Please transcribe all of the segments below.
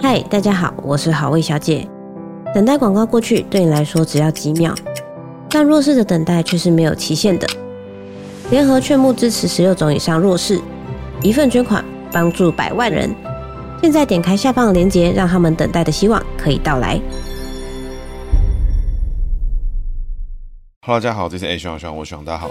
嗨，大家好，我是好味小姐。等待广告过去，对你来说只要几秒，但弱势的等待却是没有期限的。联合劝募支持十六种以上弱势，一份捐款帮助百万人。现在点开下方的链接，让他们等待的希望可以到来。Hello，大家好，这是 A 徐徐，我徐大家好。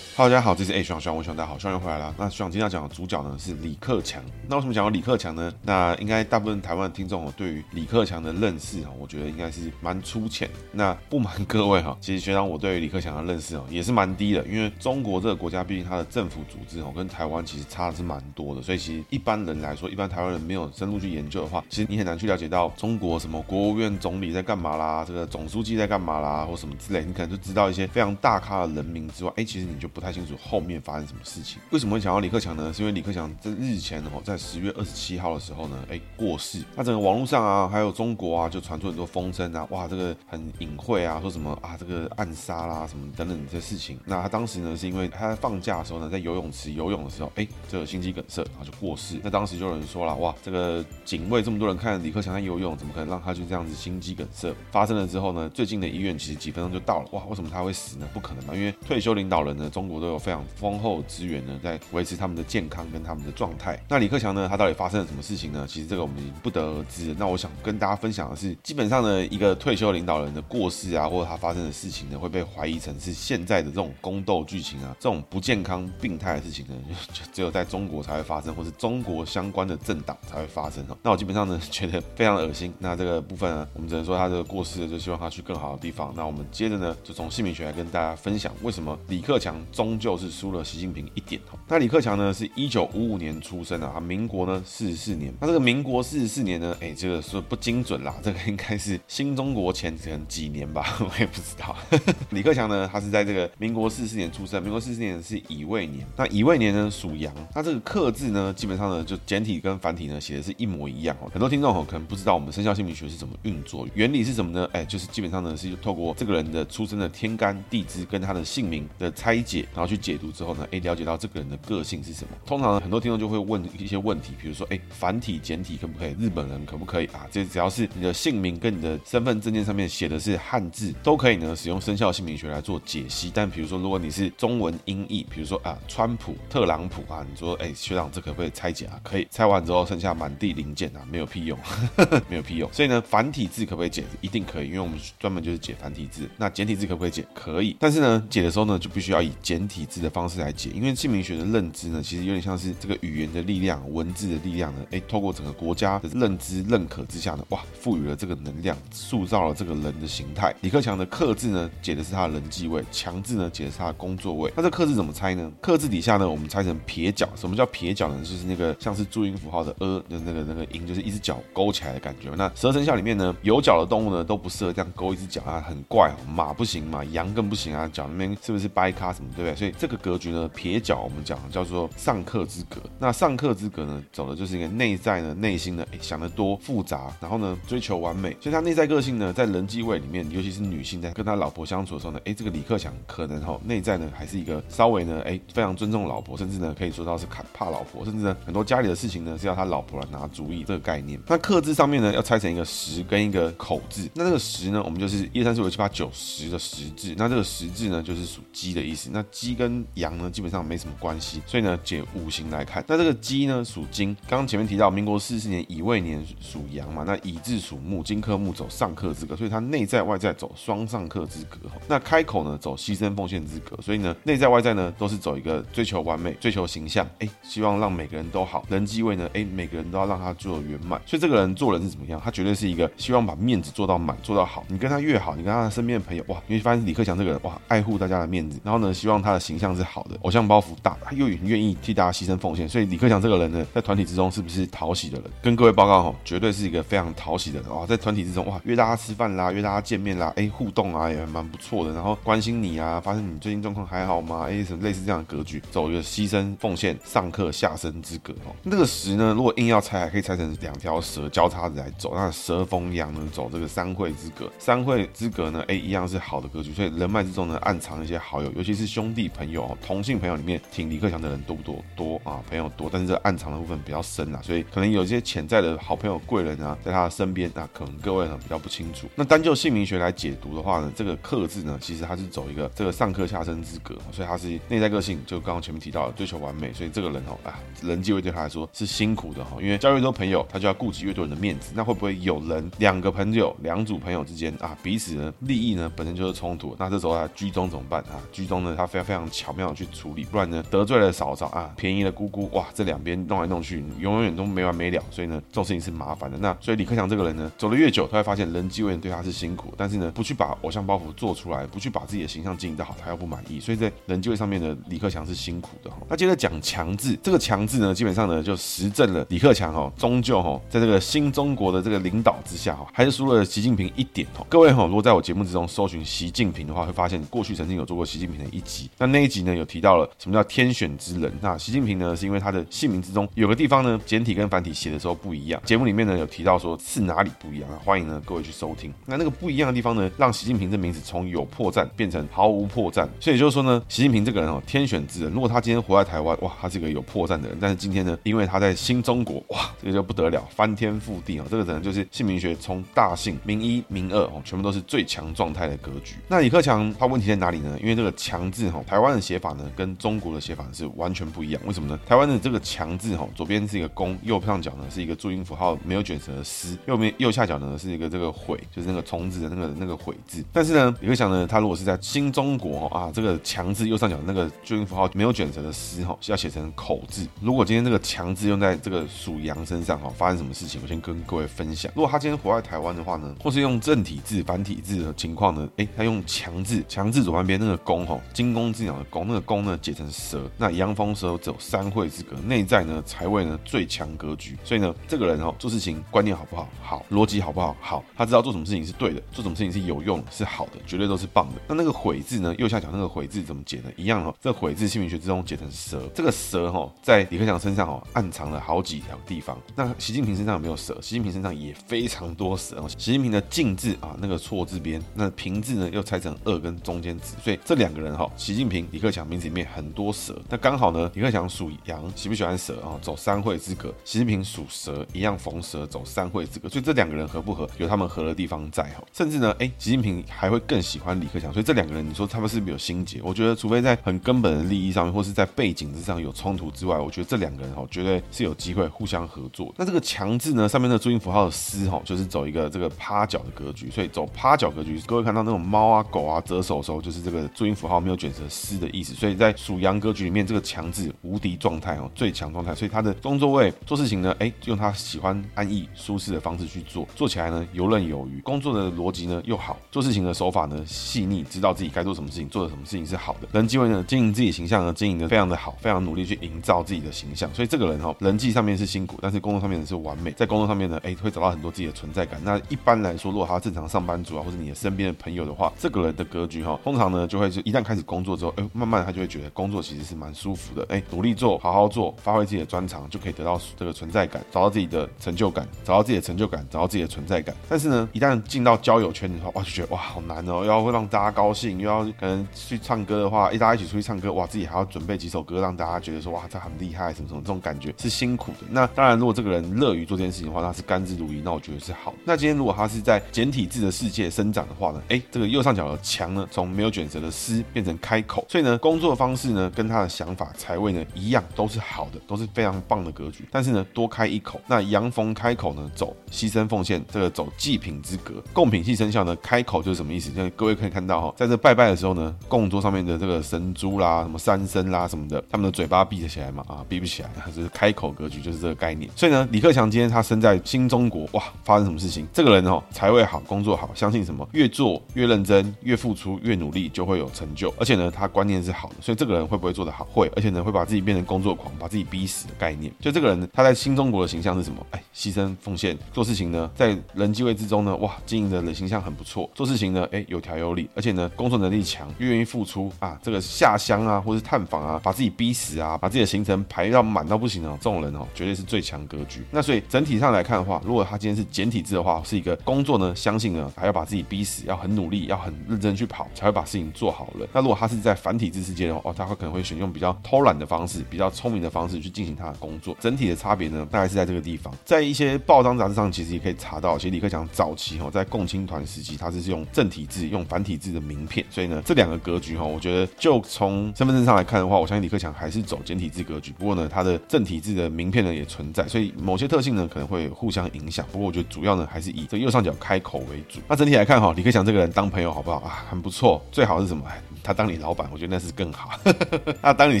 好大家好，这是 A 徐徐，我徐大家好，徐徐回来了。那徐徐今天要讲的主角呢是李克强。那为什么讲到李克强呢？那应该大部分台湾的听众哦，对于李克强的认识哈，我觉得应该是蛮粗浅。那不瞒各位哈，其实学长我对于李克强的认识哦也是蛮低的，因为中国这个国家毕竟它的政府组织哦跟台湾其实差的是蛮多的，所以其实一般人来说，一般台湾人没有深入去研究的话，其实你很难去了解到中国什么国务院总理在干嘛啦，这个总书记在干嘛啦，或什么之类，你可能就知道一些非常大咖的人名之外，哎，其实你就不不太清楚后面发生什么事情。为什么会想到李克强呢？是因为李克强在日前哦，在十月二十七号的时候呢，哎，过世。那整个网络上啊，还有中国啊，就传出很多风声啊，哇，这个很隐晦啊，说什么啊，这个暗杀啦，什么等等这些事情。那他当时呢，是因为他在放假的时候呢，在游泳池游泳的时候，哎，这个心肌梗塞，然后就过世。那当时就有人说了，哇，这个警卫这么多人看李克强在游泳，怎么可能让他就这样子心肌梗塞？发生了之后呢，最近的医院其实几分钟就到了，哇，为什么他会死呢？不可能嘛，因为退休领导人呢，中国我都有非常丰厚资源呢，在维持他们的健康跟他们的状态。那李克强呢，他到底发生了什么事情呢？其实这个我们已经不得而知。那我想跟大家分享的是，基本上呢，一个退休领导人的过世啊，或者他发生的事情呢，会被怀疑成是现在的这种宫斗剧情啊，这种不健康、病态的事情呢，就只有在中国才会发生，或是中国相关的政党才会发生。那我基本上呢，觉得非常恶心。那这个部分呢，我们只能说他这个过世，就希望他去更好的地方。那我们接着呢，就从姓名学来跟大家分享，为什么李克强终究是输了习近平一点。那李克强呢，是一九五五年出生的啊，民国呢四十四年。那这个民国四十四年呢，哎，这个说不精准啦，这个应该是新中国前可能几年吧，我也不知道。李克强呢，他是在这个民国四十四年出生，民国四十四年是乙未年。那乙未年呢属羊，那这个克字呢，基本上呢就简体跟繁体呢写的是一模一样哦。很多听众哦可能不知道我们生肖姓名学是怎么运作，原理是什么呢？哎，就是基本上呢是透过这个人的出生的天干地支跟他的姓名的拆解，然后去解读之后呢，哎，了解到这个人的个性是什么。通常很多听众就会问一些问题，比如说，哎，繁体简体可不可以？日本人可不可以啊？这只要是你的姓名跟你的身份证件上面写的是汉字，都可以呢使用生肖姓名学来做解析。但比如说，如果你是中文音译，比如说啊，川普、特朗普啊，你说，哎，学长这可不可以拆解啊？可以。拆完之后剩下满地零件啊，没有屁用，没有屁用。所以呢，繁体字可不可以解？一定可以，因为我们专门就是解繁体字。那简体字可不可以解？可以。但是呢，解的时候呢，就必须要以简体字的方式来解，因为姓名学的认知呢，其实有点像是这个语言的力量、文字的力量呢，哎，透过整个国家的认知认可之下呢，哇，赋予了这个能量，塑造了这个人的形态。李克强的克字呢，解的是他的人际位；强字呢，解的是他的工作位。那这克字怎么拆呢？克字底下呢，我们拆成撇脚。什么叫撇脚呢？就是那个像是注音符号的呃，的那个那个音，就是一只脚勾起来的感觉。那十二生肖里面呢，有脚的动物呢都不适合这样勾一只脚啊，很怪哦。马不行嘛，羊更不行啊，脚那边是不是掰咖什么，对不对？所以这个格局呢，撇脚我们讲叫做上克之格。那上克之格呢，走的就是一个内在呢，内心呢，哎，想得多复杂，然后呢，追求完美。所以他内在个性呢，在人际位里面，尤其是女性在跟他老婆相处的时候呢，哎，这个李克强可能哈内在呢还是一个稍微呢，哎，非常尊重老婆，甚至呢可以说到是怕怕老婆，甚至呢很多家里的事情呢是要他老婆来拿主意这个概念。那克字上面呢要拆成一个十跟一个口字，那这个十呢，我们就是一二三四五六七八九十的十字，那这个十字呢就是属鸡的意思。那鸡鸡跟羊呢基本上没什么关系，所以呢解五行来看，那这个鸡呢属金。刚刚前面提到民国四十年乙未年属羊嘛，那乙字属木，金克木走上克之格，所以它内在外在走双上克之格。那开口呢走牺牲奉献之格，所以呢内在外在呢都是走一个追求完美、追求形象，哎，希望让每个人都好。人际位呢，哎，每个人都要让他做圆满。所以这个人做人是怎么样？他绝对是一个希望把面子做到满、做到好。你跟他越好，你跟他身边的朋友哇，你会发现李克强这个人哇，爱护大家的面子，然后呢，希望他的形象是好的，偶像包袱大，他又愿意替大家牺牲奉献，所以李克强这个人呢，在团体之中是不是讨喜的人？跟各位报告哈，绝对是一个非常讨喜的人哇，在团体之中哇，约大家吃饭啦，约大家见面啦，哎，互动啊也蛮不错的，然后关心你啊，发现你最近状况还好吗？哎，什么类似这样的格局，走一个牺牲奉献、上克下生之格哦。那个时呢，如果硬要拆，还可以拆成两条蛇交叉着来走，那蛇逢阳呢，走这个三会之格，三会之格呢，哎，一样是好的格局，所以人脉之中呢，暗藏一些好友，尤其是兄弟朋友、同性朋友里面，挺李克强的人多不多？多啊，朋友多，但是这暗藏的部分比较深啊，所以可能有一些潜在的好朋友贵人啊，在他的身边，啊可能各位呢比较不清楚。那单就姓名学来解读的话呢，这个克字呢，其实它是走一个这个上克下生之格，所以他是内在个性，就刚刚前面提到的追求完美，所以这个人哦啊，人际位对他来说是辛苦的哈，因为交越多朋友，他就要顾及越多人的面子，那会不会有人两个朋友两组朋友之间啊，彼此呢利益呢本身就是冲突，那这时候他居中怎么办啊？居中呢，他非常非常巧妙的去处理，不然呢得罪了嫂嫂啊，便宜了姑姑，哇，这两边弄来弄去，永远都没完没了，所以呢这种事情是麻烦的。那所以李克强这个人呢，走得越久，他会发现人际位对他是辛苦，但是呢不去把偶像包袱做出来，不去把自己的形象经营得好，他又不满意，所以在人际位上面的李克强是辛苦的。那接着讲强制，这个强制呢，基本上呢就实证了李克强哦，终究哦，在这个新中国的这个领导之下哈，还是输了习近平一点哦。各位哈，如果在我节目之中搜寻习近平的话，会发现过去曾经有做过习近平的一集。那那一集呢，有提到了什么叫天选之人。那习近平呢，是因为他的姓名之中有个地方呢，简体跟繁体写的时候不一样。节目里面呢有提到说是哪里不一样啊？欢迎呢各位去收听。那那个不一样的地方呢，让习近平这名字从有破绽变成毫无破绽。所以就是说呢，习近平这个人哦，天选之人。如果他今天活在台湾，哇，他是一个有破绽的人。但是今天呢，因为他在新中国，哇，这个就不得了，翻天覆地啊！这个可能就是姓名学从大姓名一名二哦，全部都是最强状态的格局。那李克强他问题在哪里呢？因为这个强字哈，台湾的写法呢，跟中国的写法是完全不一样。为什么呢？台湾的这个强字哈，左边是一个弓，右上角呢是一个注音符号没有卷舌的丝，右边右下角呢是一个这个悔，就是那个虫子的那个那个悔字。但是呢，你会想呢，他如果是在新中国啊，这个强字右上角那个注音符号没有卷舌的丝哈，是要写成口字。如果今天这个强字用在这个属羊身上哈，发生什么事情？我先跟各位分享。如果他今天活在台湾的话呢，或是用正体字、繁体字的情况呢，哎，他用强字，强字左半边那个弓哈，金弓之鸟的弓，那个弓呢解成蛇，那阳风蛇走三会之格，内在呢财位呢最强格局，所以呢这个人哈做事情观念好不好？好，逻辑好不好？好，他知道做什么事情是对的，做什么事情是有用，是好的，绝对都是棒的。那那个悔字呢，右下角那个悔字怎么解呢？一样哈，这悔字姓名学之中解成蛇，这个蛇哈在李克强身上哦暗藏了好几条地方。那习近平身上有没有蛇？习近平身上也非常多蛇哦。习近平的进字啊，那个错字边，那平字呢又拆成二跟中间字，所以这两个人哈，习近近平、李克强名字里面很多蛇。那刚好呢，李克强属羊，喜不喜欢蛇啊？走三会之格。习近平属蛇，一样逢蛇走三会之格，所以这两个人合不合，有他们合的地方在哈。甚至呢，哎，习近平还会更喜欢李克强，所以这两个人，你说他们是不是有心结？我觉得，除非在很根本的利益上面，或是在背景之上有冲突之外，我觉得这两个人哈，绝对是有机会互相合作。那这个强字呢，上面的注音符号的丝哈，就是走一个这个趴脚的格局，所以走趴脚格局，各位看到那种猫啊、狗啊折手的时候，就是这个注音符号没有卷舌丝的意思。所以在属羊格局里面，这个强字无敌状态哦，最强状态。所以他的工作位做事情呢，哎，用他喜欢安逸舒适的方式去做，做起来呢游刃有余，工作的逻辑呢又好，做事情的手法呢细腻，知道自己该做什么事情，做的什么事情是好的。人际位呢经营自己形象呢经营的非常的好，非常努力去营造自己的形象。所以这个人哈，人际上面是辛苦，但是工作上面是完美，在工作上面呢，哎，会找到很多自己的存在感。那一般来说，如果他正常上班族啊，或者你的身边的朋友的话，这个人的格局哈，通常呢就会是一旦开始工作之，哎，慢慢他就会觉得工作其实是蛮舒服的，哎，努力做，好好做，发挥自己的专长，就可以得到这个存在感，找到自己的成就感，找到自己的成就感，找到自己的存在感。但是呢，一旦进到交友圈的话，哇，就觉得哇，好难哦，又要会让大家高兴，又要可能去唱歌的话，一大家一起出去唱歌，哇，自己还要准备几首歌让大家觉得说哇，他很厉害，什么什么，这种感觉是辛苦的。那当然，如果这个人乐于做这件事情的话，那是甘之如饴，那我觉得是好。那今天如果他是在简体字的世界生长的话呢，哎，这个右上角的墙呢，从没有卷舌的丝变成开口，所以呢，工作方式呢，跟他的想法财位呢一样，都是好的，都是非常棒的格局。但是呢，多开一口，那阳逢开口呢，走牺牲奉献，这个走祭品之格。贡品系生肖呢，开口就是什么意思？像各位可以看到哈，在这拜拜的时候呢，供桌上面的这个神猪啦、什么三牲啦什么的，他们的嘴巴闭得起来嘛？啊，闭不起来，就是开口格局，就是这个概念。所以呢，李克强今天他生在新中国，哇，发生什么事情？这个人哦，财位好，工作好，相信什么？越做越认真，越付出越努力，就会有成就。而且呢，他观念是好的，所以这个人会不会做得好？会，而且呢，会把自己变成工作狂，把自己逼死的概念。就这个人，他在新中国的形象是什么？哎，牺牲奉献，做事情呢，在人际位置中呢，哇，经营的人形象很不错，做事情呢，哎，有条有理，而且呢，工作能力强，又愿意付出啊，这个下乡啊，或是探访啊，把自己逼死啊，把自己的行程排到满到不行啊，这种人哦，绝对是最强格局。那所以整体上来看的话，如果他今天是简体字的话，是一个工作呢，相信呢，还要把自己逼死，要很努力，要很认真去跑，才会把事情做好了。那如果他是在繁体字世界的话，哦，他会可能会选用比较偷懒的方式，比较聪明的方式去进行他的工作。整体的差别呢，大概是在这个地方。在一些报章杂志上，其实也可以查到，其实李克强早期哈，在共青团时期，他是用正体字、用繁体字的名片。所以呢，这两个格局哈，我觉得就从身份证上来看的话，我相信李克强还是走简体字格局。不过呢，他的正体字的名片呢也存在，所以某些特性呢可能会互相影响。不过我觉得主要呢还是以这右上角开口为主。那整体来看哈，李克强这个人当朋友好不好啊？很不错。最好是什么？他当你老板，我觉得那是更好。那当你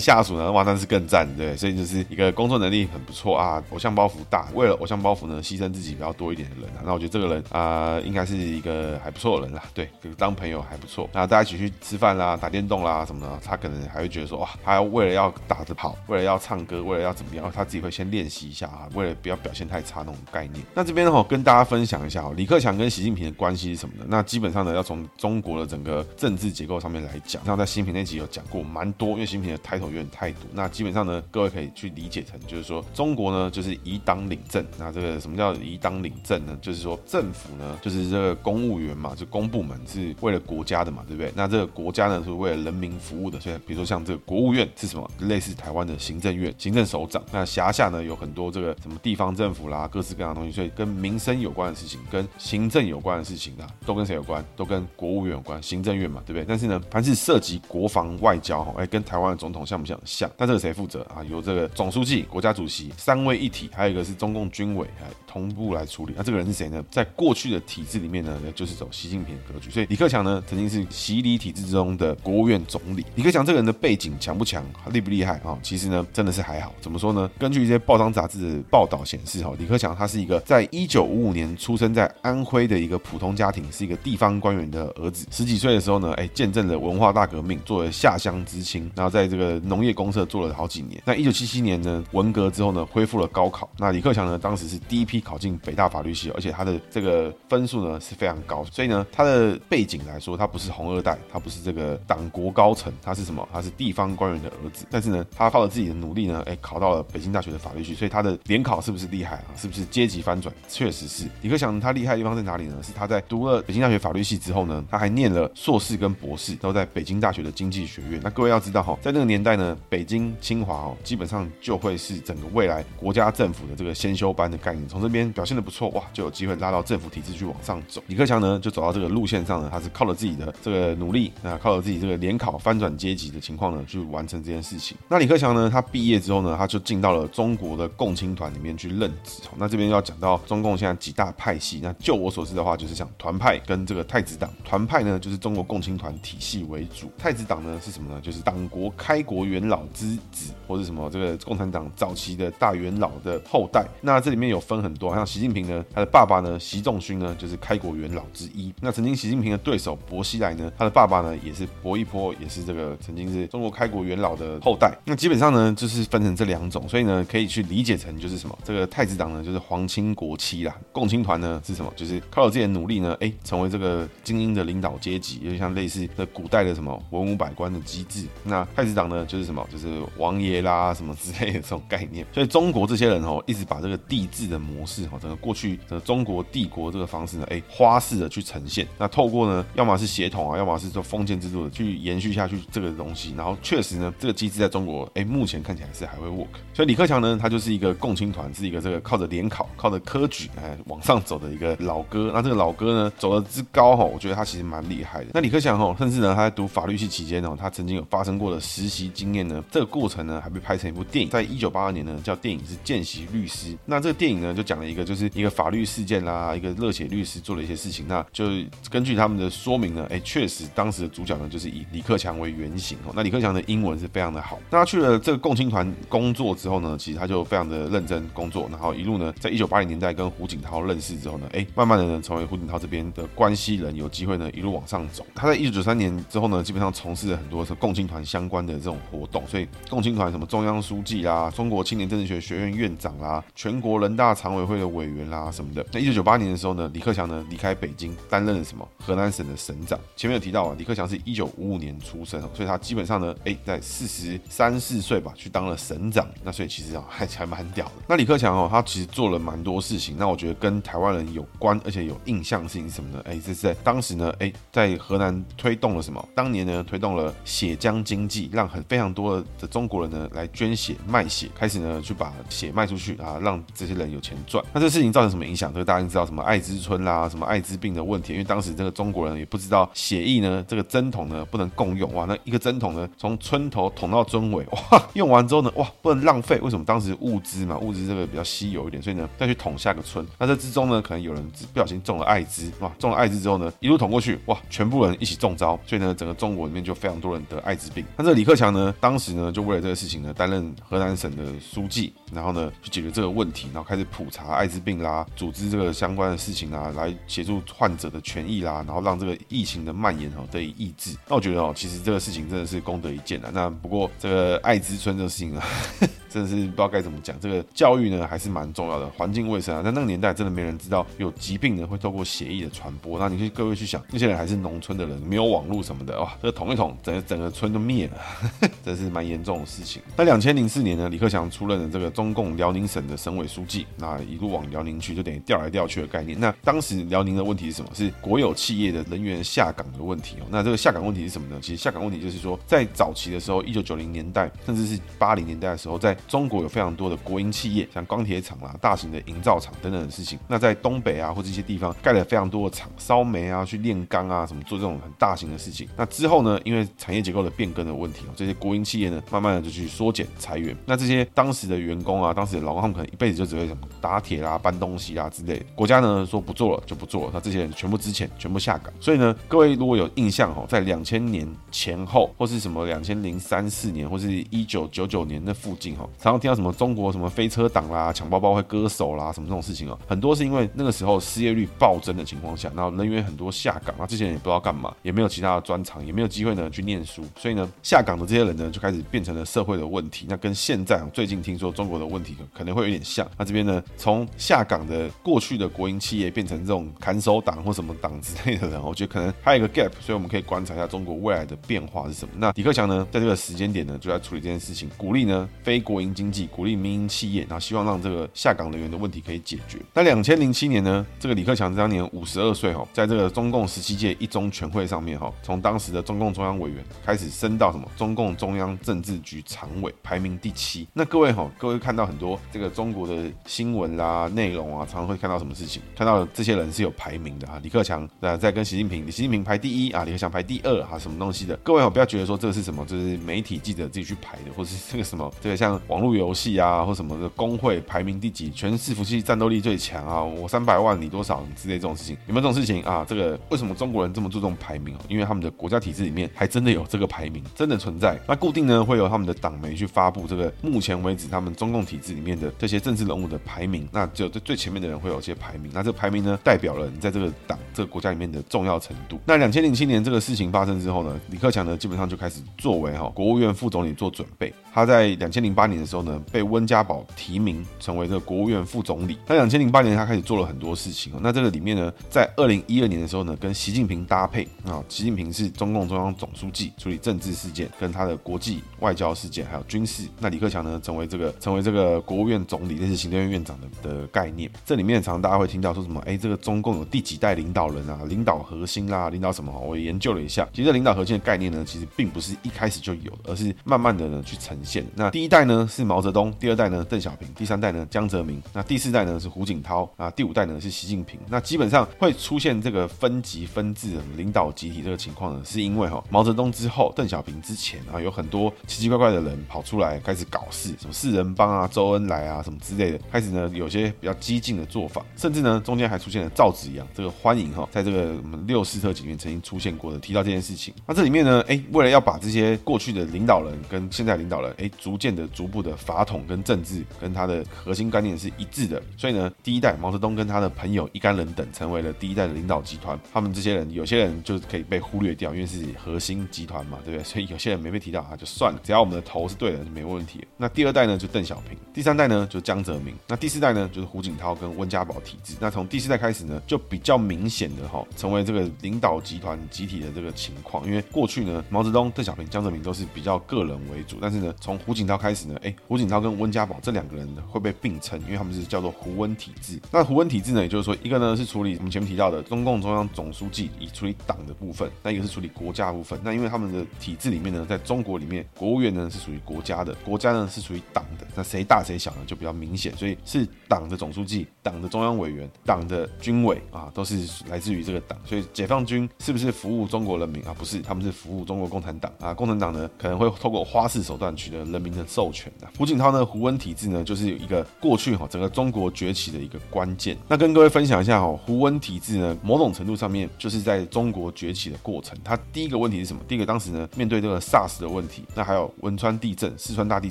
下属呢？哇，那是更赞，对。所以就是一个工作能力很不错啊，偶像包袱大，为了偶像包袱呢牺牲自己比较多一点的人啊。那我觉得这个人啊、应该是一个还不错的人啦。对，就是当朋友还不错。那大家一起去吃饭啦、打电动啦什么的，他可能还会觉得说哇，他要为了要打着跑，为了要唱歌，为了要怎么样，他自己会先练习一下啊，为了不要表现太差那种概念。那这边呢，跟大家分享一下哦，李克强跟习近平的关系是什么呢？那基本上呢，要从中国的整个政治结构上面来讲。讲像在新品那集有讲过蛮多，因为新品的 title 有点太多。那基本上呢，各位可以去理解成，就是说中国呢就是以党领政。那这个什么叫以党领政呢？就是说政府呢就是这个公务员嘛，就公部门是为了国家的嘛，对不对？那这个国家呢是为了人民服务的。所以比如说像这个国务院是什么？类似台湾的行政院，行政首长。那辖下呢有很多这个什么地方政府啦，各式各样的东西。所以跟民生有关的事情，跟行政有关的事情啊，都跟谁有关？都跟国务院有关，行政院嘛，对不对？但是呢，凡是涉及国防外交，哎，跟台湾的总统像不像？像。那这个谁负责啊？由这个总书记、国家主席三位一体，还有一个是中共军委，哎，同步来处理。那这个人是谁呢？在过去的体制里面呢，就是走习近平的格局。所以李克强呢，曾经是习李体制中的国务院总理。李克强这个人的背景强不强？厉不厉害啊？其实呢，真的是还好。怎么说呢？根据一些报章杂志的报道显示，哈，李克强他是一个在一九五五年出生在安徽的一个普通家庭，是一个地方官员的儿子。十几岁的时候呢，哎，见证了文化大革命，作为下乡知青，然后在这个农业公社做了好几年。那一九七七年呢，文革之后呢，恢复了高考。那李克强呢，当时是第一批考进北大法律系，而且他的这个分数呢是非常高。所以呢，他的背景来说，他不是红二代，他不是这个党国高层，他是什么？他是地方官员的儿子。但是呢，他靠着自己的努力呢，哎，考到了北京大学的法律系。所以他的联考是不是厉害啊？是不是阶级翻转？确实是。李克强他厉害的地方在哪里呢？是他在读了北京大学法律系之后呢，他还念了硕士跟博士，都在北京大学的经济学院。那各位要知道哈，在那个年代呢，北京清华哦，基本上就会是整个未来国家政府的这个先修班的概念。从这边表现的不错哇，就有机会拉到政府体制去往上走。李克强呢，就走到这个路线上呢，他是靠着自己的这个努力，那靠着自己这个联考翻转阶级的情况呢，去完成这件事情。那李克强呢，他毕业之后呢，他就进到了中国的共青团里面去任职。那这边要讲到中共现在几大派系，那就我所知的话，就是像团派跟这个太子党。团派呢，就是中国共青团体系为主；太子党呢，是什么呢？就是党国开国元老之子，或者什么这个共产党早期的大元老的后代。那这里面有分很多，像习近平呢，他的爸爸呢，习仲勋呢，就是开国元老之一。那曾经习近平的对手薄熙来呢，他的爸爸呢，也是薄一波，也是这个曾经是中国开国元老的后代。那基本上呢，就是分成这两种，所以呢，可以去理解成就是什么？这个太子党呢，就是皇亲国戚啦；共青团呢是什么？就是靠着自己的努力呢，哎，成为这个精英的领导阶级，就像类似的古代的什么文武百官的机制。那太子党呢，就是什么？就是王爷啦什么之类的这种概念。所以中国这些人哦，一直把这个帝制的模式哦，整个过去的中国帝国这个方式呢，哎，花式的去呈现。那透过呢，要么是协统啊，要么是说封建制度的去延续下去这个东西。然后确实呢，这个机制在中国，哎，目前看起来是还会 work。所以李克强呢，他就是一个共青团，是一个这个靠着联考、靠着科举哎往上走的一个老哥。那这个老哥呢，走得之高哈，我觉得他其实蛮厉害的。那李克强哈，甚至呢，他在读法律系期间呢，他曾经有发生过的实习经验呢，这个过程呢，还被拍成一部电影，在一九八二年呢，叫电影是《见习律师》。那这个电影呢，就讲了一个就是一个法律事件啦，一个热血律师做了一些事情。那就根据他们的说明呢，哎，确实当时的主角呢，就是以李克强为原型哦。那李克强的英文是非常的好。那他去了这个共青团工作之后呢，其实他就非常的认真工作，然后一路呢，在一九八零年代跟胡锦涛认识之后呢，哎，慢慢的呢，成为胡锦涛这边的关系人，有机会呢一路往上走。他在一九九三年之后呢。呢，基本上从事了很多是共青团相关的这种活动，所以共青团什么中央书记啦、中国青年政治学学院院长啦、全国人大常委会的委员啦什么的。那一九九八年的时候呢，李克强呢离开北京，担任了什么河南省的省长。前面有提到啊，李克强是一九五五年出生，所以他基本上呢，哎，在四十三四岁吧，去当了省长。那所以其实啊，还还蛮屌的。那李克强哦，他其实做了蛮多事情。那我觉得跟台湾人有关，而且有印象性什么呢？哎，这是在当时呢，哎，在河南推动了什么？当当年呢，推动了血浆经济，让很非常多的中国人呢来捐血卖血，开始呢去把血卖出去啊，让这些人有钱赚。那这事情造成什么影响？这个大家知道什么艾滋村啦，什么艾滋病的问题？因为当时这个中国人也不知道血液呢，这个针筒呢不能共用哇，那一个针筒呢从村头捅到村尾哇，用完之后呢哇不能浪费，为什么？当时物资嘛，物资这个比较稀有一点，所以呢再去捅下个村。那这之中呢，可能有人不小心中了艾滋哇，中了艾滋之后呢，一路捅过去哇，全部人一起中招，所以呢整个中国里面就非常多人得艾滋病。那这个李克强呢，当时呢就为了这个事情呢，担任河南省的书记，然后呢去解决这个问题，然后开始普查艾滋病啦，组织这个相关的事情啊，来协助患者的权益啦，然后让这个疫情的蔓延哦得以抑制。那我觉得哦，其实这个事情真的是功德一件啊。那不过这个艾滋村这个事情啊。真的是不知道该怎么讲，这个教育呢还是蛮重要的，环境卫生啊，在那个年代真的没人知道有疾病呢会透过血液的传播。那你去各位去想，那些人还是农村的人，没有网络什么的，哇，这个捅一捅，整个整个村都灭了，这是蛮严重的事情。那两千零四年呢，李克强出任了这个中共辽宁省的省委书记，那一路往辽宁去，就等于调来调去的概念。那当时辽宁的问题是什么？是国有企业的人员下岗的问题哦。那这个下岗问题是什么呢？其实下岗问题就是说，在早期的时候，一九九零年代甚至是八零年代的时候，在中国有非常多的国营企业，像钢铁厂啦、大型的营造厂等等的事情。那在东北啊，或者一些地方盖了非常多的厂，烧煤啊、去炼钢啊，什么做这种很大型的事情。那之后呢，因为产业结构的变更的问题，这些国营企业呢，慢慢的就去缩减裁员。那这些当时的员工啊，当时的劳工，他们可能一辈子就只会什么打铁啦、搬东西啦之类的。国家呢说不做了就不做了，那这些人全部资遣，全部下岗。所以呢，各位如果有印象哦，在两千年前后，或是什么两千零三四年，或是一九九九年那附近哈，常常听到。什么中国什么飞车党啦，抢包包会割手啦，什么这种事情哦，很多是因为那个时候失业率暴增的情况下，然后人员很多下岗，那这些人也不知道干嘛，也没有其他的专长，也没有机会呢去念书，所以呢下岗的这些人呢就开始变成了社会的问题。那跟现在最近听说中国的问题可能会有点像。那这边呢从下岗的过去的国营企业变成这种砍手党或什么党之类的人，我觉得可能还有一个 gap，所以我们可以观察一下中国未来的变化是什么。那李克强呢在这个时间点呢就在处理这件事情，鼓励呢非国营经济。鼓励民营企业，然后希望让这个下岗人员的问题可以解决。那两千零七年呢，这个李克强当年五十二岁哈，在这个中共十七届一中全会上面哈，从当时的中共中央委员开始升到什么中共中央政治局常委，排名第七。那各位哈，各位看到很多这个中国的新闻啦、内容啊，常常会看到什么事情？看到这些人是有排名的啊，李克强在跟习近平，习近平排第一啊，李克强排第二啊，什么东西的？各位哈，不要觉得说这个是什么，就是媒体记者自己去排的，或是这个什么，这个像网络游戏啊，或什么的工会排名第几，全伺服器战斗力最强啊，我三百万你多少之类这种事情，有没有这种事情啊？这个为什么中国人这么注重排名？因为他们的国家家体制里面还真的有这个排名，真的存在。那固定呢会有他们的党媒去发布这个目前为止他们中共体制里面的这些政治人物的排名，那只有最最前面的人会有一些排名，那这个排名呢代表了你在这个党这个国家里面的重要程度。那两千零七年这个事情发生之后呢，李克强呢基本上就开始作为哈国务院副总理做准备。他在两千零八年的时候呢被温家宝提名成为这个国务院副总理。那两千零八年他开始做了很多事情。那这个里面呢，在二零一二年的时候呢，跟习近平搭配啊，习近平是中中共中央总书记，处理政治事件，跟他的国际外交事件还有军事。那李克强呢，成为这个成为这个国务院总理，这是行政院院长的的概念。这里面常常大家会听到说什么，哎，这个中共有第几代领导人啊，领导核心啦、啊，领导什么？我研究了一下，其实领导核心的概念呢，其实并不是一开始就有，而是慢慢的呢去呈现。那第一代呢是毛泽东，第二代呢邓小平。第三代呢，江泽民；那第四代呢是胡锦涛；啊，第五代呢是习近平。那基本上会出现这个分级分治、领导集体这个情况呢，是因为哈毛泽东之后，邓小平之前啊，有很多奇奇怪怪的人跑出来开始搞事，什么四人帮啊、周恩来啊什么之类的，开始呢有些比较激进的做法，甚至呢中间还出现了赵紫阳这个欢迎哈，在这个我们六四特辑里面曾经出现过的，提到这件事情。那这里面呢，哎，为了要把这些过去的领导人跟现在领导人，哎，逐渐的逐步的法统跟政治跟他的核心观念是一致的。所以呢，第一代毛泽东跟他的朋友一干人等成为了第一代的领导集团。他们这些人有些人就可以被忽略掉，因为是核心集团嘛，对不对？所以有些人没被提到啊，就算了。只要我们的头是对的，就没问题。那第二代呢，就邓小平；第三代呢，就江泽民；那第四代呢，就是胡锦涛跟温家宝体制。那从第四代开始呢，就比较明显的哈，成为这个领导集团集体的这个情况。因为过去呢，毛泽东、邓小平、江泽民都是比较个人为主，但是呢，从胡锦涛开始呢，哎，胡锦涛跟温家宝这两个人呢会被并称，因为他们是叫做胡温体制。那胡温体制呢，也就是说，一个呢是处理我们前面提到的中共中央总书记，以处理党的部分；那一个是处理国家部分。那因为他们的体制里面呢，在中国里面，国务院呢是属于国家的，国家呢是属于党的。那谁大谁小呢，就比较明显。所以是党的总书记、党的中央委员、党的军委啊，都是来自于这个党。所以解放军是不是服务中国人民啊？不是，他们是服务中国共产党啊。共产党呢可能会透过花式手段取得人民的授权的。胡锦涛呢，胡温体制呢，就是有一个过去哈整个中国崛起的一个关键。那跟各位分享一下哈，胡温体制呢，某种程度上面就是在中国崛起的过程。它第一个问题是什么？第一个当时呢，面对这个 SARS 的问题，那还有汶川地震、四川大地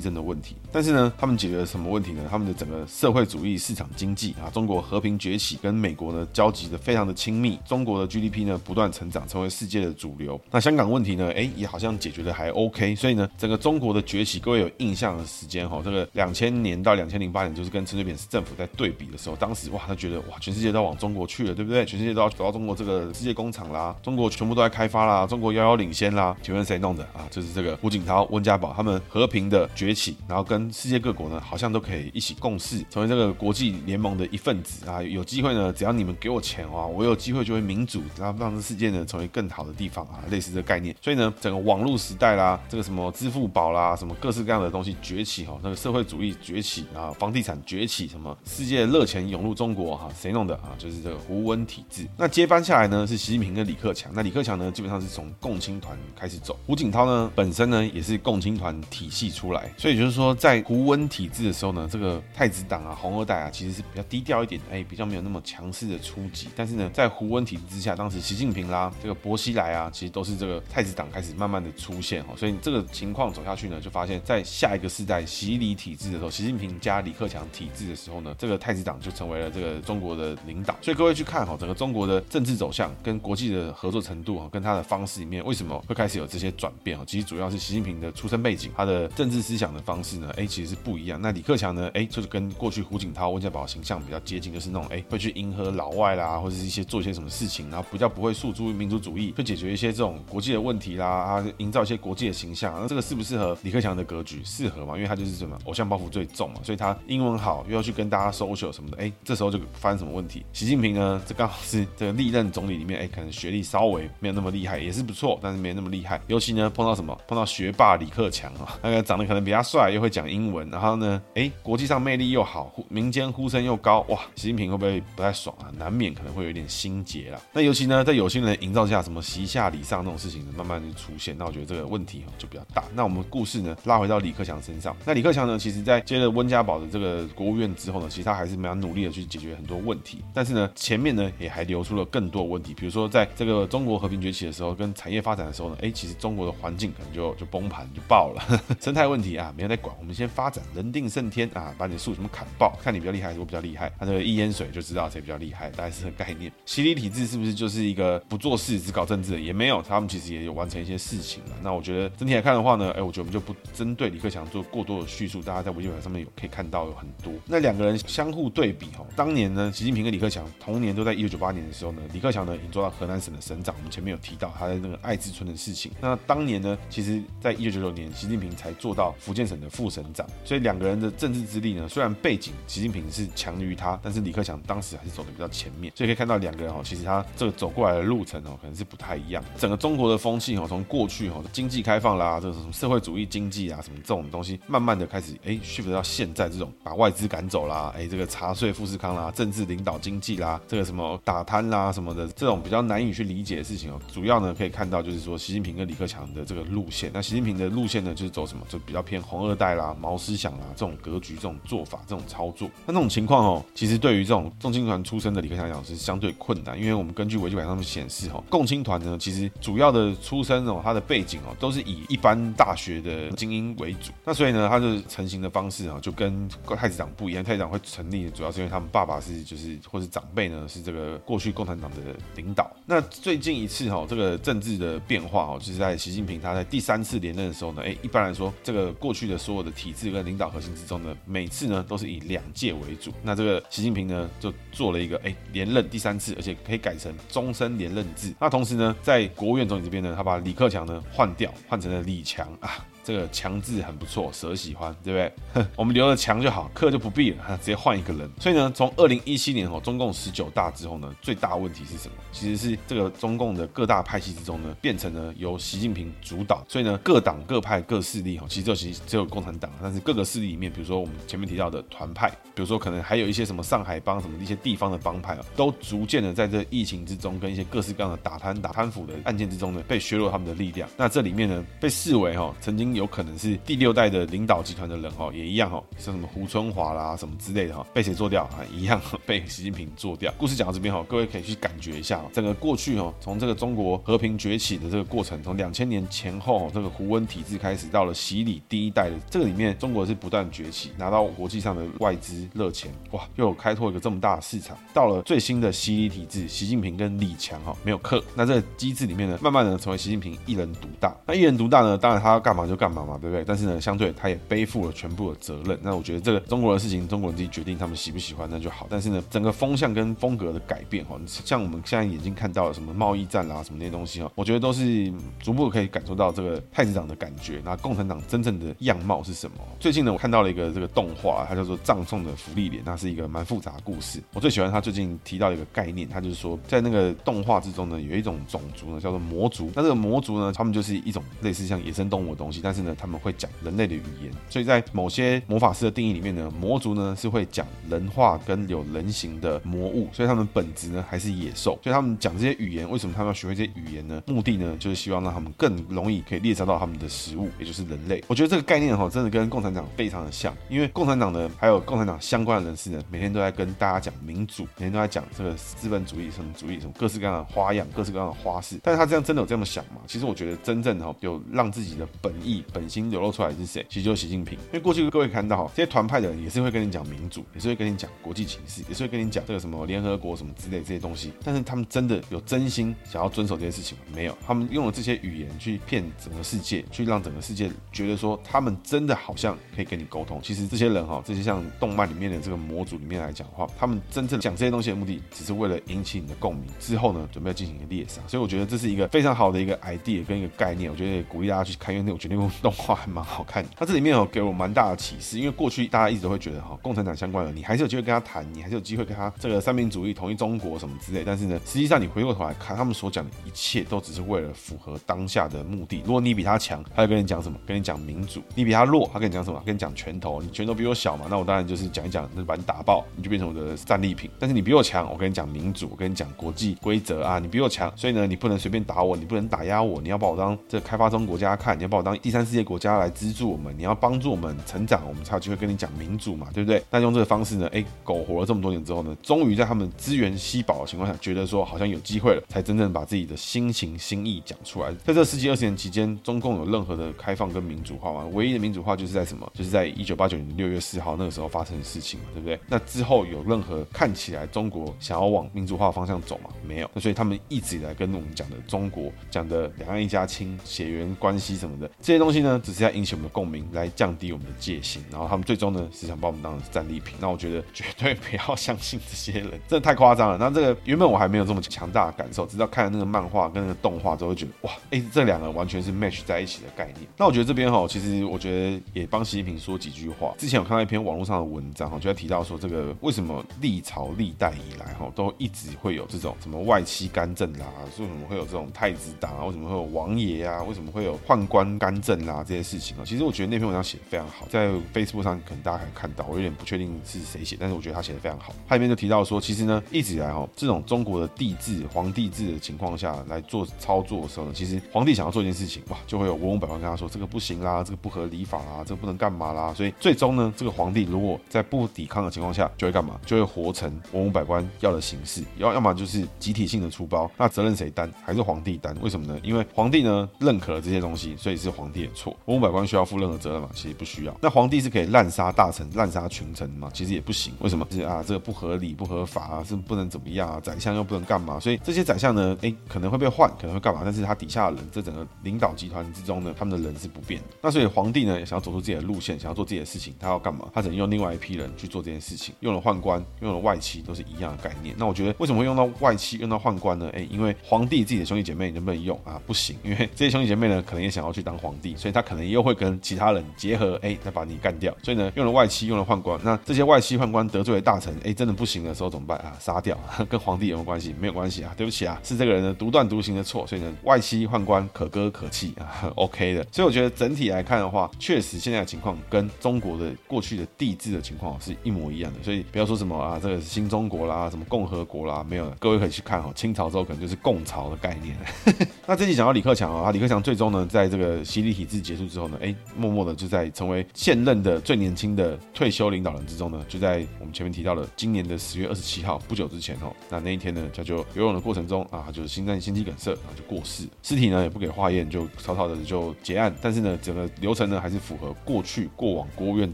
震的问题。但是呢，他们解决了什么问题呢？他们的整个社会主义市场经济啊，中国和平崛起，跟美国呢交集的非常的亲密。中国的 GDP 呢不断成长，成为世界的主流。那香港问题呢，哎，也好像解决的还 OK。所以呢，整个中国的崛起，各位有印象的时间哈，这个两千年到两千零八年，就是跟陈水扁政府在对比的时候，当时哇，他觉得哇，全世界都要往中国去了，对不对？全世界都要走到中国这个世界工厂啦，中国全部都在开发啦，啊中国遥遥领先啦。请问谁弄的啊？就是这个胡锦涛、温家宝他们和平的崛起，然后跟世界各国呢，好像都可以一起共事，成为这个国际联盟的一份子啊。有机会呢，只要你们给我钱啊，我有机会就会民主，然后让这世界呢成为更好的地方啊，类似这个概念。所以呢，整个网络时代啦，这个什么支付宝啦，什么各式各样的东西崛起哈，那个社会主义崛起啊，房地产崛起，什么世界热钱涌入中国哈，谁弄的啊？就是这个胡温体制。那接班下来呢，是习近平跟李克强。那李克强呢，基本上是是从共青团开始走。胡锦涛呢，本身呢也是共青团体系出来，所以就是说，在胡温体制的时候呢，这个太子党啊、红二代啊，其实是比较低调一点，哎，比较没有那么强势的出击。但是呢，在胡温体制之下，当时习近平啦、这个薄熙来啊，其实都是这个太子党开始慢慢的出现哈。所以这个情况走下去呢，就发现，在下一个世代习李体制的时候，习近平加李克强体制的时候呢，这个太子党就成为了这个中国的领导。所以各位去看哈，整个中国的政治走向跟国际的合作程度哈，跟他的方式里面，为什么会开始有这些转变哦？其实主要是习近平的出身背景，他的政治思想的方式呢，哎，其实是不一样。那李克强呢，哎，就是跟过去胡锦涛、温家宝形象比较接近，就是那种哎，会去迎合老外啦，或者是一些做一些什么事情，然后比较不会诉诸于民族主义，去解决一些这种国际的问题啦，啊，营造一些国际的形象。那这个适不适合李克强的格局？适合嘛？因为他就是什么偶像包袱最重嘛，所以他英文好，又要去跟大家 social 什么的，哎，这时候就发生什么问题？习近平呢，这刚好是这个历任总理里面，哎，可能学历稍微没有那么厉害，也是不错，但是没那么厉害。尤其呢，碰到什么？碰到学霸李克强啊，那个长得可能比较帅，又会讲英文，然后呢，哎，国际上魅力又好，民间呼声又高，哇，习近平会不会不太爽啊？难免可能会有一点心结啦。那尤其呢，在有心人营造下，什么习下礼上那种事情，慢慢就出现，那我觉得这个问题就比较大。那我们故事呢，拉回到李克强身上。那李克强呢，其实在接了温家宝的这个国务院之后呢，其实他还是蛮努力的去解决很多问题。但是呢，前面呢也还留出了更多问题，比如说在这个中国和平崛起的时候，跟产业发展的时候呢，哎，其实中国的环境可能就就崩盘就爆了，生态问题啊没有在管，我们先发展，人定胜天啊，把你树什么砍爆，看你比较厉害还是我比较厉害，他这个一淹水就知道谁比较厉害，大概是这个概念。习李体制是不是就是一个不做事只搞政治的？也没有，他们其实也有完成一些事情了。那我觉得整体来看的话呢，哎，我觉得我们就不针对李克强做过多的叙述，大家在维基百科上面有可以看到有很多。那两个人相互对比哈，当年呢，习近平跟李克强同年都在一九九八年的时候呢，李克强呢已经做到河南省的省长，我们前面有提到他的那个爱之春的事情。那当年呢，其实在一九九九年，习近平才做到福建省的副省长，所以两个人的政治资历呢，虽然背景习近平是强于他，但是李克强当时还是走的比较前面，所以可以看到两个人哈，其实他这个走过来的路程哦，可能是不太一样。整个中国的风气哈，从过去哈经济开放啦，这个什么社会主义经济啊，什么这种东西，慢慢的开始哎，shift 到现在这种把外资赶走啦，哎，这个查税富士康啦，政治领导经济啦，这个什么打贪啦什么的，这种比较难以去理解的事情哦，主要呢可以看到就是说习近平跟李克强的这个路线。那习近平的路线呢，就是走什么，就比较偏红二代啦、毛思想啦这种格局、这种做法、这种操作。那这种情况哦，其实对于这种共青团出身的李克强来讲是相对困难，因为我们根据维基百科上面显示哈，共青团呢其实主要的出身哦，他的背景哦都是以一般大学的精英为主。那所以呢，他就成型的方式啊，就跟太子党不一样。太子党会成立，主要是因为他们爸爸是就是或是长辈呢是这个过去共产党的领导。那最近一次哈，这个政治的变化哦，就是在习近平他在第三次连任的时候呢，哎，一般来说，这个过去的所有的体制跟领导核心之中呢，每次呢都是以两届为主。那这个习近平呢就做了一个哎连任第三次，而且可以改成终身连任制。那同时呢，在国务院总理这边呢，他把李克强呢换掉，换成了李强啊。这个强字很不错，蛇喜欢，对不对？我们留了强就好，克就不必了，直接换一个人。所以呢，从二零一七年哦，中共十九大之后呢，最大问题是什么？其实是这个中共的各大派系之中呢，变成了由习近平主导。所以呢，各党各派各势力哈，其实就其实只有共产党，但是各个势力里面，比如说我们前面提到的团派，比如说可能还有一些什么上海帮什么一些地方的帮派啊，都逐渐的在这疫情之中，跟一些各式各样的打贪打贪腐的案件之中呢，被削弱他们的力量。那这里面呢，被视为哈曾经。有可能是第六代的领导集团的人哈，也一样哈，像什么胡春华啦什么之类的哈，被谁做掉啊？一样 被习近平做掉。故事讲到这边哈，各位可以去感觉一下，整个过去哈，从这个中国和平崛起的这个过程，从两千年前后这个胡温体制开始，到了习李第一代的这个里面，中国是不断崛起，拿到国际上的外资热钱，哇，又有开拓一个这么大的市场。到了最新的习李体制，习近平跟李强哈没有克，那这个机制里面呢，慢慢的成为习近平一人独大。那一人独大呢，当然他要干嘛就干。干嘛嘛，对不对？但是呢，相对他也背负了全部的责任。那我觉得这个中国的事情，中国人自己决定，他们喜不喜欢那就好。但是呢，整个风向跟风格的改变哈，像我们现在眼睛看到的什么贸易战啦，什么那些东西哈，我觉得都是逐步可以感受到这个太子党的感觉。那共产党真正的样貌是什么？最近呢，我看到了一个这个动画，它叫做《葬送的福利脸》，那是一个蛮复杂的故事。我最喜欢他最近提到一个概念，他就是说，在那个动画之中呢，有一种种族呢叫做魔族。那这个魔族呢，他们就是一种类似像野生动物的东西，但是呢，他们会讲人类的语言，所以在某些魔法师的定义里面呢，魔族呢是会讲人话跟有人形的魔物，所以他们本质呢还是野兽。所以他们讲这些语言，为什么他们要学会这些语言呢？目的呢就是希望让他们更容易可以猎杀到他们的食物，也就是人类。我觉得这个概念哈，真的跟共产党非常的像，因为共产党呢还有共产党相关的人士呢，每天都在跟大家讲民主，每天都在讲这个资本主义什么主义什么各式各样的花样，各式各样的花式。但是他这样真的有这么想吗？其实我觉得真正哈有让自己的本意本心流露出来是谁？其实就是习近平。因为过去各位看到这些团派的人也是会跟你讲民主，也是会跟你讲国际情势，也是会跟你讲这个什么联合国什么之类这些东西。但是他们真的有真心想要遵守这些事情吗？没有，他们用了这些语言去骗整个世界，去让整个世界觉得说他们真的好像可以跟你沟通。其实这些人哈，这些像动漫里面的这个模组里面来讲的话，他们真正讲这些东西的目的，只是为了引起你的共鸣。之后呢，准备进行一个猎杀。所以我觉得这是一个非常好的一个 idea 跟一个概念。我觉得也鼓励大家去看，因为那我觉得那部动画还蛮好看的。它这里面有给我蛮大的启示，因为过去大家一直会觉得哈，共产党相关的，你还是有机会跟他谈，你还是有机会跟他这个三民主义、统一中国什么之类。但是呢，实际上你回过头来看，他们所讲的一切都只是为了符合当下的目的。如果你比他强，他就跟你讲什么？跟你讲民主。你比他弱，他跟你讲什么？跟你讲拳头。你拳头比我小嘛，那我当然就是讲一讲，那就把你打爆，你就变成我的战利品。但是你比我强，我跟你讲民主，我跟你讲国际规则啊，你比我强，所以呢，你不能随便打我，你不能打压我，你要把我当这开发中国家看，你要把我当第三世界国家来资助我们，你要帮助我们成长。我们才有机会跟你讲民主嘛，对不对？那用这个方式呢，哎，苟活了这么多年之后呢，终于在他们资源稀薄的情况下，觉得说好像有机会了，才真正把自己的心情心意讲出来。在这十几二十年期间，中共有任何的开放跟民主化吗？唯一的民主化就是在什么？就是在一九八九年六月四号那个时候发生的事情嘛，对不对？那之后有任何看起来中国想要往民主化方向走吗？没有。那所以他们一直以来跟我们讲的中国讲的两岸一家亲、血缘关系什么的这些东西呢，只是要引起我们的共鸣，来降低我们的戒心。然后他们最终呢，是想把我们当成战利品。那我觉得绝对不要相信这些人，真的太夸张了。那这个原本我还没有这么强大的感受，直到看了那个漫画跟那个动画之后，觉得哇，哎，这两个完全是 match 在一起的概念。那我觉得这边哈，其实我觉得也帮习近平说几句话。之前有看到一篇网络上的文章哈，就在提到说，这个为什么历朝历代以来哈，都一直会有这种什么外戚干政啦，为什么会有这种太子党啊，为什么会有王爷啊，为什么会有宦官干政啦这些事情啊？其实我觉得那篇文章写得非常好，在。Facebook 上可能大家可以看到，我有点不确定是谁写，但是我觉得他写的非常好。他里面就提到说，其实呢，一直以来哈，这种中国的帝制、皇帝制的情况下来做操作的时候呢，其实皇帝想要做一件事情，哇，就会有文武百官跟他说这个不行啦，这个不合礼法啦，这个不能干嘛啦。所以最终呢，这个皇帝如果在不抵抗的情况下，就会干嘛？就会活成文武百官要的形式，要要么就是集体性的出包，那责任谁担？还是皇帝担？为什么呢？因为皇帝呢认可了这些东西，所以是皇帝错。文武百官需要负任何责任吗？其实不需要。那皇帝是可以滥杀大臣、滥杀群臣吗？其实也不行。为什么？是啊，这个不合理、不合法啊，是不能怎么样啊？宰相又不能干嘛？所以这些宰相呢，哎，可能会被换，可能会干嘛？但是他底下的人，这整个领导集团之中呢，他们的人是不变的。那所以皇帝呢，也想要走出自己的路线，想要做自己的事情，他要干嘛？他只能用另外一批人去做这件事情。用了宦官，用了外戚，都是一样的概念。那我觉得为什么会用到外戚，用到宦官呢？哎，因为皇帝自己的兄弟姐妹能不能用啊？不行，因为这些兄弟姐妹呢，可能也想要去当皇帝，所以他可能又会跟其他人结合，哎，再把你干掉。所以呢，用了外戚，用了宦官。那这些外戚宦官得罪了大臣，哎，真的不行的时候怎么办啊？杀掉，跟皇帝有没有关系？没有关系啊，对不起啊，是这个人的独断独行的错。所以呢，外戚宦官可歌可泣啊，OK 的。所以我觉得整体来看的话，确实现在的情况跟中国的过去的帝制的情况是一模一样的。所以不要说什么啊，这个新中国啦，什么共和国啦，没有的，各位可以去看哦，清朝之后可能就是共朝的概念。那这集讲到李克强啊，李克强最终呢，在这个习李体制结束之后呢，哎，默默的就在成为现任的最年轻的退休领导人之中呢，就在我们前面提到了今年的十月二十七号不久之前哦，那那一天呢，他就游泳的过程中啊，就是心脏心肌梗塞，然后就过世，尸体呢也不给化验，就草草的就结案。但是呢，整个流程呢还是符合过去过往国务院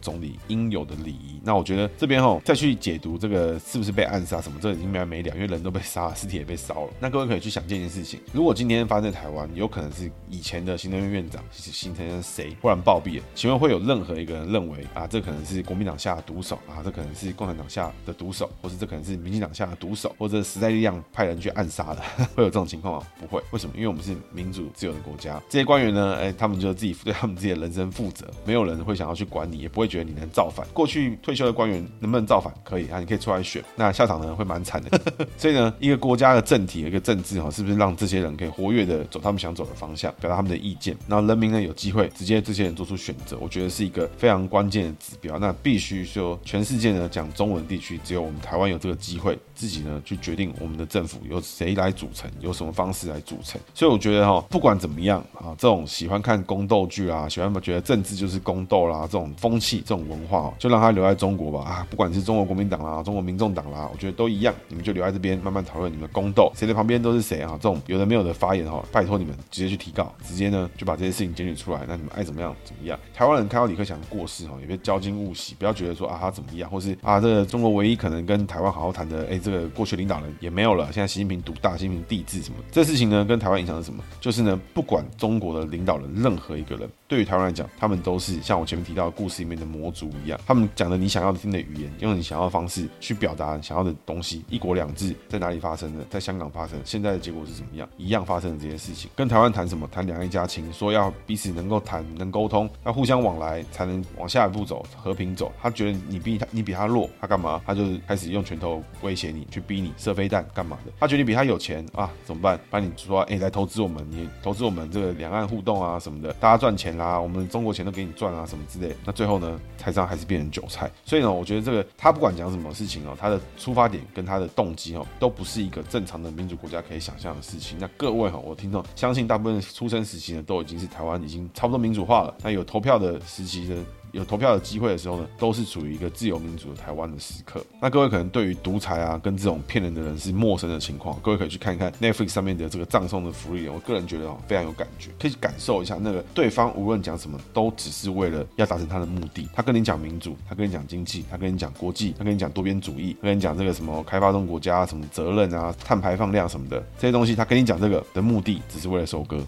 总理应有的礼仪。那我觉得这边哈再去解读这个是不是被暗杀什么，这已经没完没了，因为人都被杀了，尸体也被烧了。那各位可以去想这件事情，如果今天发生在台湾，有可能是以前的行政院院长，形成谁忽然暴毙了？请问会有任何一个人认为啊，这可能是国民党下的毒手啊，这可能是共产党下的毒手，或是这可能是民进党下的毒手，或者时代力量派人去暗杀的？会有这种情况吗？不会。为什么？因为我们是民主自由的国家，这些官员呢，哎，他们就自己对他们自己的人生负责，没有人会想要去管你，也不会觉得你能造反。过去退休的官员能不能造反？可以啊，你可以出来选，那下场呢会蛮惨的。所以呢，一个国家的政体，一个政治哈，是不是让这些人可以活跃的走他们想走的方向，表达他们的意见？那人民呢有机会直接这些人做出选择，我觉得是一个非常关键的指标。那必须说，全世界呢讲中文地区，只有我们台湾有这个机会，自己呢去决定我们的政府由谁来组成，有什么方式来组成。所以我觉得哈，不管怎么样啊，这种喜欢看宫斗剧啊，喜欢觉得政治就是宫斗啦，这种风气、这种文化，就让它留在中国吧。啊，不管是中国国民党啦、中国民众党啦，我觉得都一样，你们就留在这边慢慢讨论你们的宫斗，谁的旁边都是谁啊？这种有的没有的发言哈，拜托你们直接去提告，直接呢就把这些事情检举出来，那你们爱怎么样怎么样。台湾人看到李克强过世哈，也别骄矜勿喜，不要觉得说啊他怎么样，或是啊这个中国唯一可能跟台湾好好谈的，哎这这个过去领导人也没有了，现在习近平独大，习近平帝制什么，这事情呢跟台湾影响是什么？就是呢不管中国的领导人任何一个人，对于台湾来讲，他们都是像我前面提到的故事里面的魔族一样，他们讲的你想要听的语言，用你想要的方式去表达想要的东西。一国两制在哪里发生的？在香港发生，现在的结果是怎么样？一样发生的这些事情，跟台湾谈什么？谈两岸一家亲，说要彼此能够谈，能沟通，要互相往来，才能往下一步走，和平走。他觉得你比他，你比他弱，他干嘛？他就开始用拳头威胁你，去逼你射飞弹干嘛的？他觉得你比他有钱啊，怎么办？把你说，哎、来投资我们，你投资我们这个两岸互动啊什么的，大家赚钱啦，我们中国钱都给你赚啊什么之类。那最后呢，台上还是变成韭菜。所以呢，我觉得这个他不管讲什么事情哦，他的出发点跟他的动机哦，都不是一个正常的民主国家可以想象的事情。那各位哈，我听众相信大部分出生时期呢，都已经是台湾已经差不多民主化了。那有投票的时期的。有投票的机会的时候呢，都是处于一个自由民主的台湾的时刻。那各位可能对于独裁啊，跟这种骗人的人是陌生的情况，各位可以去看一看 Netflix 上面的这个葬送的福利。我个人觉得哦，非常有感觉，可以感受一下那个对方无论讲什么，都只是为了要达成他的目的。他跟你讲民主，他跟你讲经济，他跟你讲国际，他跟你讲多边主义，他跟你讲这个什么开发中国家什么责任啊、碳排放量什么的这些东西，他跟你讲这个的目的，只是为了收割。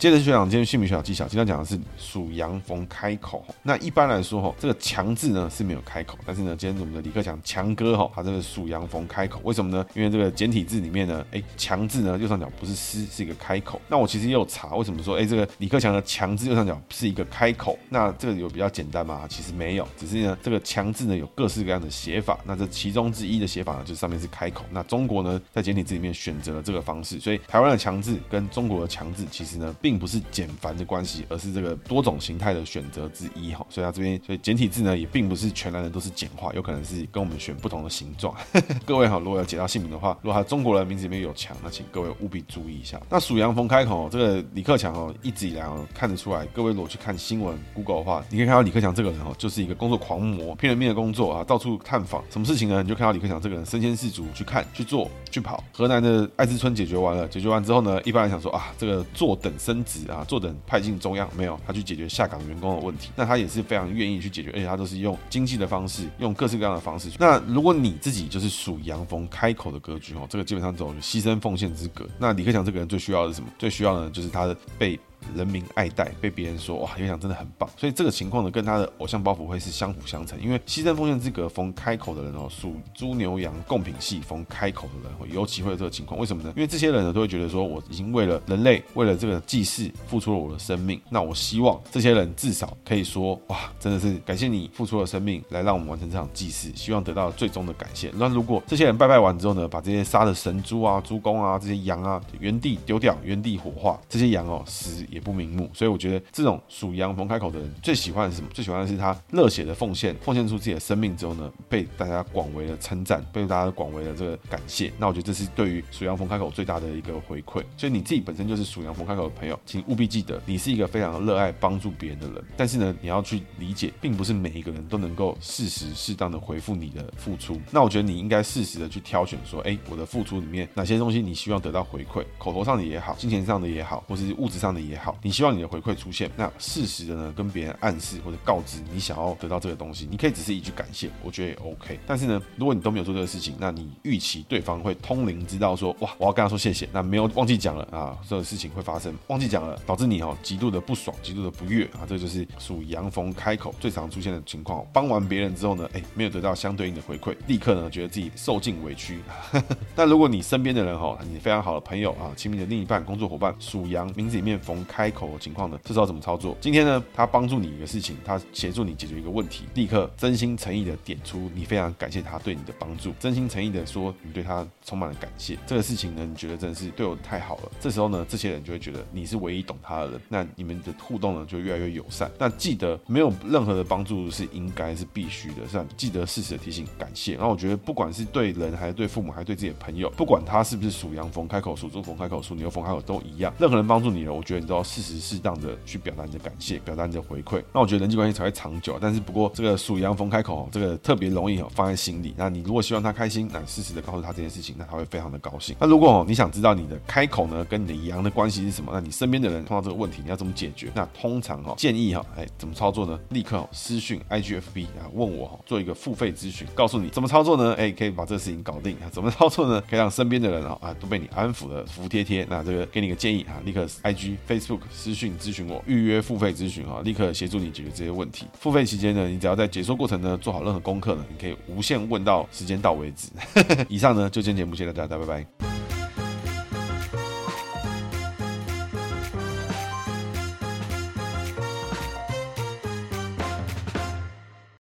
接着学长今天姓名学小技巧，今天讲的是属羊逢开口。那一般来说，哈，这个强字呢是没有开口，但是呢，今天我们的李克强强哥哈，他这个属羊逢开口，为什么呢？因为这个简体字里面呢，哎，强字呢右上角不是诗，是一个开口。那我其实也有查，为什么说，哎，这个李克强的强字右上角是一个开口？那这个有比较简单吗？其实没有，只是呢，这个强字呢有各式各样的写法。那这其中之一的写法呢，就是上面是开口。那中国呢，在简体字里面选择了这个方式，所以台湾的强字跟中国的强字其实呢，并并不是简繁的关系，而是这个多种形态的选择之一哈。所以它这边所以简体字呢，也并不是全然的都是简化，有可能是跟我们选不同的形状。各位哈，如果要解到姓名的话，如果他中国人名字里面有强，那请各位务必注意一下。那属羊逢开口，这个李克强哦，一直以来哦看得出来，各位如果去看新闻 Google 的话，你可以看到李克强这个人哦，就是一个工作狂魔，拼了命的工作啊，到处探访，什么事情呢？你就看到李克强这个人身先士卒去看、去做、去跑。河南的艾滋村解决完了，解决完之后呢，一般人想说啊，这个坐等生升职啊，坐等派进中央，没有，他去解决下岗员工的问题。那他也是非常愿意去解决，而且他都是用经济的方式，用各式各样的方式。那如果你自己就是属阳逢开口的格局哦，这个基本上走牺牲奉献之格。那李克强这个人最需要的是什么？最需要的就是他的被。人民爱戴，被别人说哇，李克强真的很棒，所以这个情况呢，跟他的偶像包袱会是相辅相成。因为牺牲奉献之格逢开口的人哦，属猪牛羊贡品系逢开口的人，会尤其会有这个情况。为什么呢？因为这些人呢，都会觉得说，我已经为了人类，为了这个祭祀，付出了我的生命。那我希望这些人至少可以说，哇，真的是感谢你付出了生命，来让我们完成这场祭祀，希望得到最终的感谢。那如果这些人拜拜完之后呢，把这些杀的神猪啊、猪公啊、这些羊啊，原地丢掉，原地火化，这些羊哦，死也不瞑目，所以我觉得这种属羊逢开口的人最喜欢的是什么？最喜欢的是他热血的奉献，奉献出自己的生命之后呢，被大家广为的称赞，被大家广为的这个感谢。那我觉得这是对于属羊逢开口最大的一个回馈。所以你自己本身就是属羊逢开口的朋友，请务必记得，你是一个非常热爱帮助别人的人。但是呢，你要去理解，并不是每一个人都能够适时适当的回复你的付出。那我觉得你应该适时的去挑选，说，哎，我的付出里面哪些东西你希望得到回馈，口头上的也好，金钱上的也好，或是物质上的也好，好你希望你的回馈出现，那适时的呢，跟别人暗示或者告知你想要得到这个东西，你可以只是一句感谢，我觉得也 OK。但是呢，如果你都没有做这个事情，那你预期对方会通灵知道说，哇，我要跟他说谢谢，那没有忘记讲了啊，这个事情会发生，忘记讲了，导致你哦极度的不爽，极度的不悦啊，这个就是属羊逢开口最常出现的情况。帮完别人之后呢，哎，没有得到相对应的回馈，立刻呢觉得自己受尽委屈。那如果你身边的人哈，你非常好的朋友啊，亲密的另一半、工作伙伴属羊，名字里面逢开口的情况呢，这时候怎么操作？今天呢，他帮助你一个事情，他协助你解决一个问题，立刻真心诚意的点出你非常感谢他对你的帮助，真心诚意的说你对他充满了感谢。这个事情呢，你觉得真的是对我太好了。这时候呢，这些人就会觉得你是唯一懂他的人，那你们的互动呢就越来越友善。那记得没有任何的帮助是应该是必须的，是？记得适时的提醒感谢。然后我觉得不管是对人还是对父母还是对自己的朋友，不管他是不是属羊逢开口、属猪逢开口、属牛逢开口都一样，任何人帮助你了，我觉得你都要适时适当的去表达你的感谢，表达你的回馈。那我觉得人际关系才会长久。但是不过这个属羊逢开口，这个特别容易放在心里。那你如果希望他开心，那适时的告诉他这件事情，那他会非常的高兴。那如果你想知道你的开口呢跟你的羊的关系是什么，那你身边的人碰到这个问题，你要怎么解决？那通常哈建议哈，哎怎么操作呢？立刻私讯 IGFB 啊问我哈，做一个付费咨询，告诉你怎么操作呢？哎可以把这个事情搞定啊？怎么操作呢？可以让身边的人啊啊都被你安抚的服服帖帖。那这个给你个建议啊，立刻 IG Facebook 私讯咨询我，预约付费咨询哈，立刻协助你解决这些问题。付费期间呢，你只要在解说过程呢做好任何功课呢，你可以无限问到时间到为止。以上呢就今天节目，谢谢，大家拜拜。